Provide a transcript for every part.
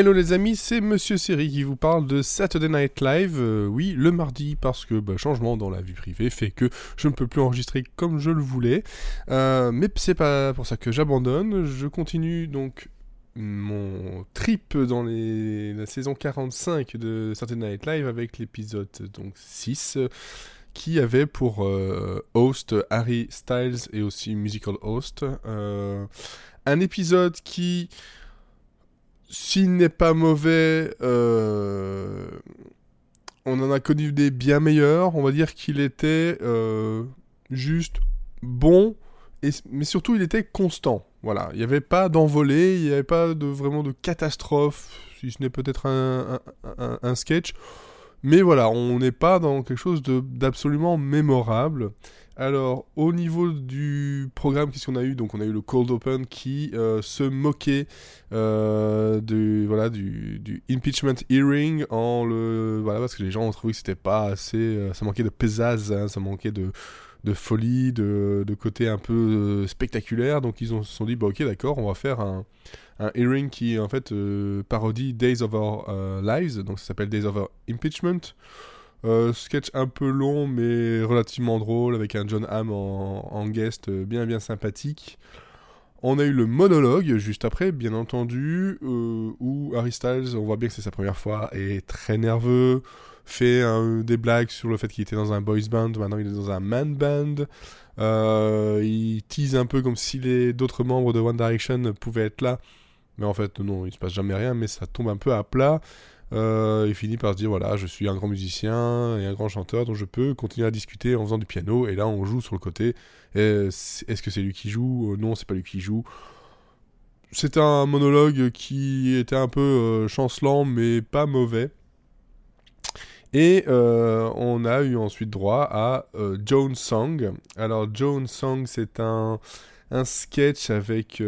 Hello les amis, c'est Monsieur Seri qui vous parle de Saturday Night Live. Euh, oui, le mardi parce que bah, changement dans la vie privée fait que je ne peux plus enregistrer comme je le voulais. Euh, mais c'est pas pour ça que j'abandonne. Je continue donc mon trip dans la saison 45 de Saturday Night Live avec l'épisode donc 6 qui avait pour euh, host Harry Styles et aussi musical host. un épisode qui s'il n'est pas mauvais, euh, on en a connu des bien meilleurs. On va dire qu'il était euh, juste bon, mais surtout il était constant. Voilà, il n'y avait pas d'envolée, il n'y avait pas de vraiment de catastrophe, si ce n'est peut-être un, sketch. Mais voilà, on n'est pas dans quelque chose d'absolument mémorable. Alors, au niveau du programme, qu'est-ce qu'on a eu? Donc, on a eu le Cold Open qui euh, se moquait euh, du, voilà, du, impeachment hearing en le. Voilà, parce que les gens ont trouvé que c'était pas assez. Euh, ça manquait de pesaz, hein, ça manquait de, de folie, de, de, côté un peu spectaculaire. Donc, ils ont, se sont dit, bah, ok, d'accord, on va faire un, un hearing qui, en fait, parodie Days of Our Lives. Donc, ça s'appelle Days of Our Impeachment. Euh, sketch un peu long mais relativement drôle avec un John Hamm en, guest euh, bien bien sympathique. On a eu le monologue juste après, bien entendu, euh, où Harry Styles, on voit bien que c'est sa première fois, est très nerveux, fait des blagues sur le fait qu'il était dans un boys band, maintenant il est dans un man band. il tease un peu comme si les d'autres membres de One Direction pouvaient être là, mais en fait non, il se passe jamais rien, mais ça tombe un peu à plat. Euh, il finit par se dire voilà, je suis un grand musicien et un grand chanteur, donc je peux continuer à discuter en faisant du piano. Et là, on joue sur le côté. Est-ce que c'est lui qui joue? Non, c'est pas lui qui joue. C'est un monologue qui était un peu euh, chancelant, mais pas mauvais. Et euh, on a eu ensuite droit à Joan Song. Alors, Joan Song, c'est un, un sketch avec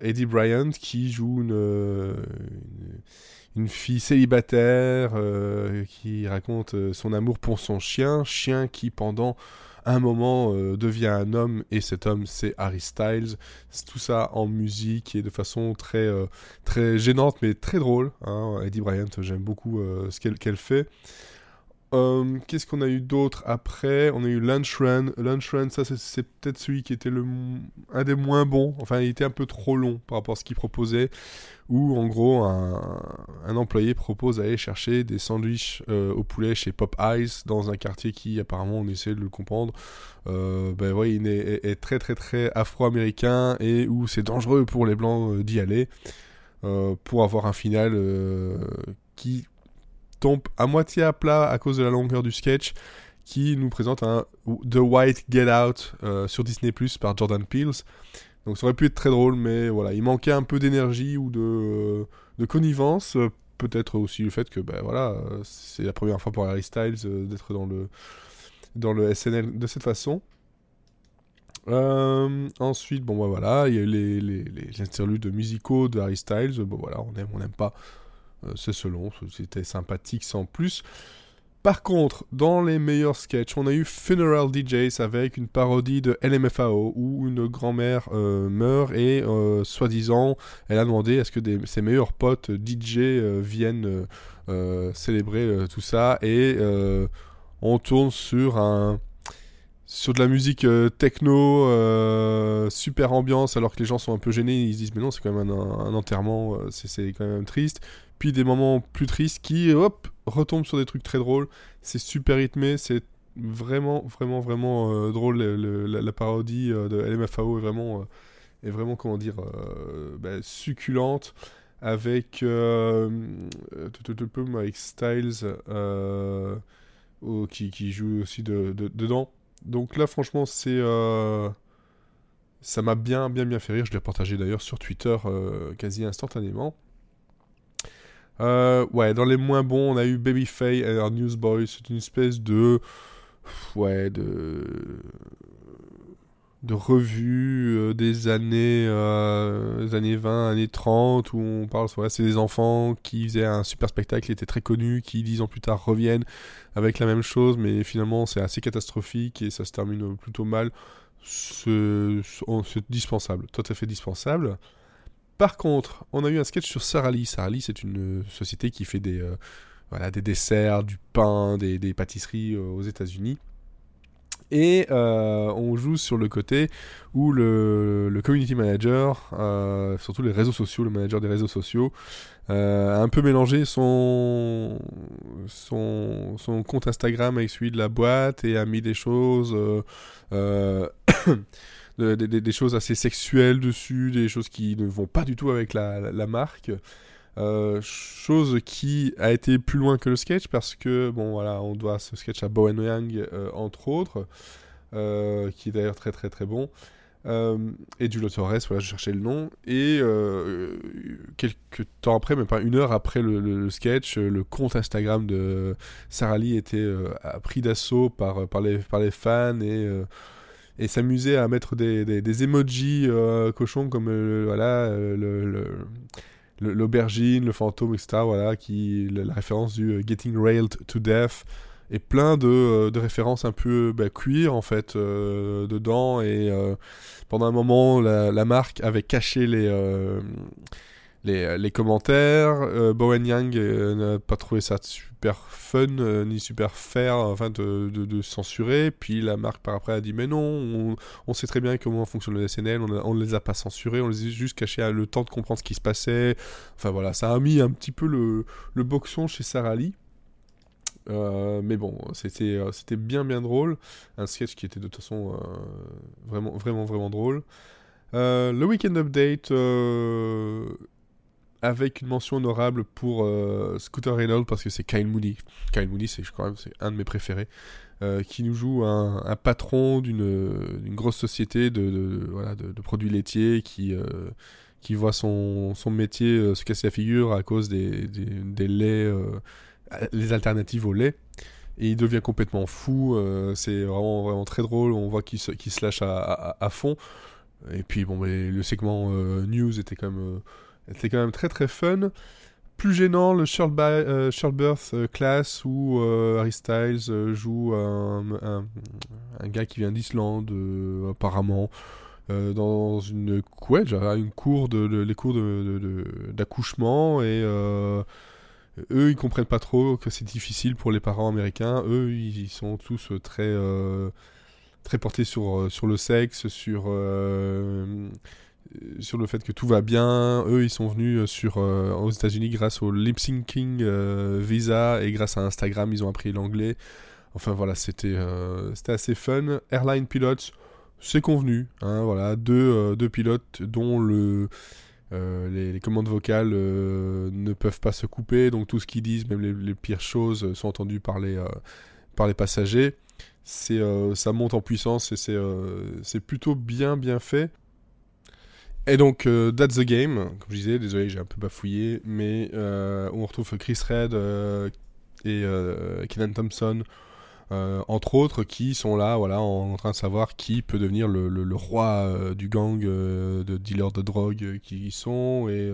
Eddie Bryant qui joue une fille célibataire euh, qui raconte euh, son amour pour son chien, chien qui pendant un moment euh, devient un homme et cet homme c'est Harry Styles. tout ça en musique et de façon très très gênante mais très drôle. Hein. Eddie Bryant, j'aime beaucoup ce qu'elle fait. Euh, qu'est-ce qu'on a eu d'autre après? On a eu Lunch Run. Lunch Run, ça c'est peut-être celui qui était le, un des moins bons. Enfin, il était un peu trop long par rapport à ce qu'il proposait. Où en gros, un, employé propose d'aller chercher des sandwichs euh, au poulet chez Pop Eyes dans un quartier qui apparemment on essaie de le comprendre. Euh, ben il est, très très très afro-américain et où c'est dangereux pour les blancs d'y aller. pour avoir un final qui tombe à moitié à plat à cause de la longueur du sketch qui nous présente un The White Get Out euh, sur Disney Plus par Jordan Peele. Donc ça aurait pu être très drôle, mais voilà, il manquait un peu d'énergie ou de, euh, de connivence. Peut-être aussi le fait que ben, voilà, c'est la première fois pour Harry Styles euh, d'être dans le, dans le SNL de cette façon. ensuite, bon bah, voilà, il y a eu les, les, les interludes musicaux de Harry Styles. Bon voilà, on aime, on n'aime pas. Euh, c'est selon, c'était sympathique sans plus. Par contre, dans les meilleurs sketchs, on a eu Funeral DJs avec une parodie de LMFAO où une grand-mère euh, meurt et euh, soi-disant, elle a demandé à ce que ses meilleurs potes DJ viennent célébrer tout ça et on tourne sur un sur de la musique techno, super ambiance, alors que les gens sont un peu gênés, ils se disent mais non c'est quand même un, enterrement, c'est quand même triste puis des moments plus tristes qui, hop, retombent sur des trucs très drôles. C'est super rythmé, c'est vraiment, vraiment, vraiment euh, drôle. la, parodie euh, de LMFAO est vraiment, euh, est vraiment comment dire, bah, succulente. Avec, avec Styles qui, qui, joue aussi de, dedans. Donc là, franchement, c'est. ça m'a bien, bien, bien fait rire. Je l'ai partagé d'ailleurs sur Twitter quasi instantanément. Euh, ouais, dans les moins bons, on a eu Baby Faye et our Newsboy. C'est une espèce de. Ouais, de. De revue euh, des années, euh, années 20, années 30, où on parle, c'est des enfants qui faisaient un super spectacle, qui était très connu, qui dix ans plus tard reviennent avec la même chose, mais finalement c'est assez catastrophique et ça se termine plutôt mal. C'est dispensable, tout à fait dispensable. Par contre, on a eu un sketch sur Sarah Lee. C'est une société qui fait des desserts, du pain, des, des pâtisseries aux États-Unis. Et euh, on joue sur le côté où le, community manager, euh, surtout les réseaux sociaux, le manager des réseaux sociaux, euh, a un peu mélangé son, son, compte Instagram avec celui de la boîte et a mis des choses, des, choses assez sexuelles dessus, des choses qui ne vont pas du tout avec la marque. Euh, chose qui a été plus loin que le sketch parce que, bon voilà, on doit ce sketch à Bowen Yang, euh, entre autres, euh, qui est d'ailleurs très très très bon. et du Torres, voilà, je cherchais le nom. Et quelques temps après, même pas une heure après le, sketch, le compte Instagram de Sarah Lee était pris d'assaut par, par, les, par les fans et et à mettre des, des, emojis cochons comme voilà le, l'aubergine, le, fantôme, etc. Voilà, qui, la, référence du euh, Getting Railed to Death, et plein de, euh, de références un peu bah, cuir en fait euh, dedans. Et pendant un moment, la, la, marque avait caché les les, les, commentaires. Bowen Yang n'a pas trouvé ça super fun ni super fair enfin, de, de, censurer. Puis la marque par après a dit Mais non, on, sait très bien comment fonctionne le SNL, on ne les a pas censurés, on les a juste cachés le temps de comprendre ce qui se passait. Enfin voilà, ça a mis un petit peu le, le boxon chez Sarah Lee. Euh, mais bon, c'était bien bien drôle. Un sketch qui était de toute façon euh, vraiment vraiment vraiment drôle. Euh, le Weekend Update avec une mention honorable pour euh, Scooter Reynolds parce que c'est Kyle Mooney. Kyle Mooney, c'est, crois, c'est un de mes préférés. Euh, qui nous joue un, patron d'une, grosse société de, produits laitiers qui, euh, voit son, métier se casser la figure à cause des, laits, les alternatives au lait. Et il devient complètement fou. c'est vraiment, vraiment très drôle. On voit qu'il se, se lâche à, fond. Et puis, bon, le segment news était quand même c'était quand même très très fun. Plus gênant, le euh, euh, Class où euh, Harry Styles joue un, gars qui vient d'Islande, apparemment, dans une, ouais, une cour de, les cours d'accouchement et eux ils comprennent pas trop que c'est difficile pour les parents américains. Eux ils, sont tous très très portés sur sur le sexe, sur euh, sur le fait que tout va bien. Eux, ils sont venus euh, sur, euh, aux États-Unis grâce au lip syncing visa et grâce à Instagram, ils ont appris l'anglais. Enfin voilà, c'était assez fun. Airline Pilots, c'est convenu. Hein, voilà, deux, deux, pilotes dont le, les, commandes vocales ne peuvent pas se couper, donc tout ce qu'ils disent, même les, pires choses, sont entendues par les, par les passagers. C'est, ça monte en puissance et c'est plutôt bien bien fait. Et donc, euh, That's the Game, comme je disais, désolé, j'ai un peu bafouillé, mais euh, on retrouve Chris Red euh, et Kenan Thompson, entre autres, qui sont là, voilà, en, train de savoir qui peut devenir le, roi du gang de dealers de drogue qui y sont, et,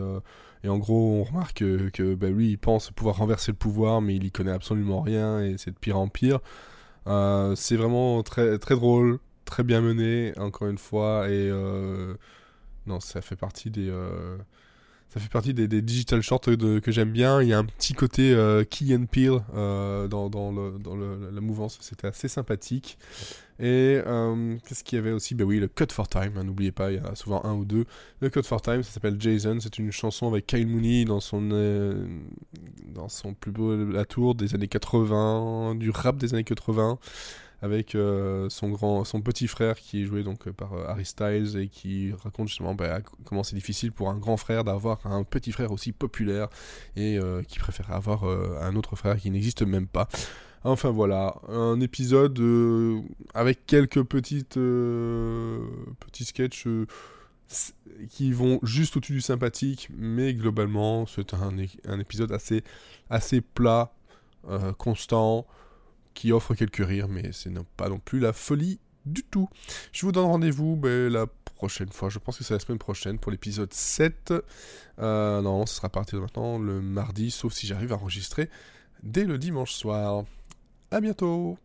en gros, on remarque que, que bah, lui, il pense pouvoir renverser le pouvoir, mais il y connaît absolument rien, et c'est de pire en pire. c'est vraiment très, très drôle, très bien mené, encore une fois, et non, ça fait partie des. Euh, ça fait partie des, digital shorts que j'aime bien. Il y a un petit côté euh, key and peel euh, dans, dans, le, dans le, la mouvance. C'était assez sympathique. Et qu'est-ce qu'il y avait aussi? Ben oui, le Cut for Time. Hein, n'oubliez pas, il y a souvent un ou deux. Le Cut for Time, ça s'appelle Jason. C'est une chanson avec Kyle Mooney dans son, dans son plus beau la tour des années 80, du rap des années 80 avec euh, son grand, son petit frère qui est joué donc euh, par euh, Harry Styles et qui raconte justement bah, comment c'est difficile pour un grand frère d'avoir un petit frère aussi populaire et qui préfère avoir un autre frère qui n'existe même pas. Enfin voilà, un épisode avec quelques petites petits sketchs qui vont juste au-dessus du sympathique, mais globalement c'est un, un, épisode assez assez plat, constant qui offre quelques rires, mais c'est pas non plus la folie du tout. Je vous donne rendez-vous ben, la prochaine fois, je pense que c'est la semaine prochaine pour l'épisode 7. Euh, non, ce sera à de maintenant le mardi, sauf si j'arrive à enregistrer dès le dimanche soir. A bientôt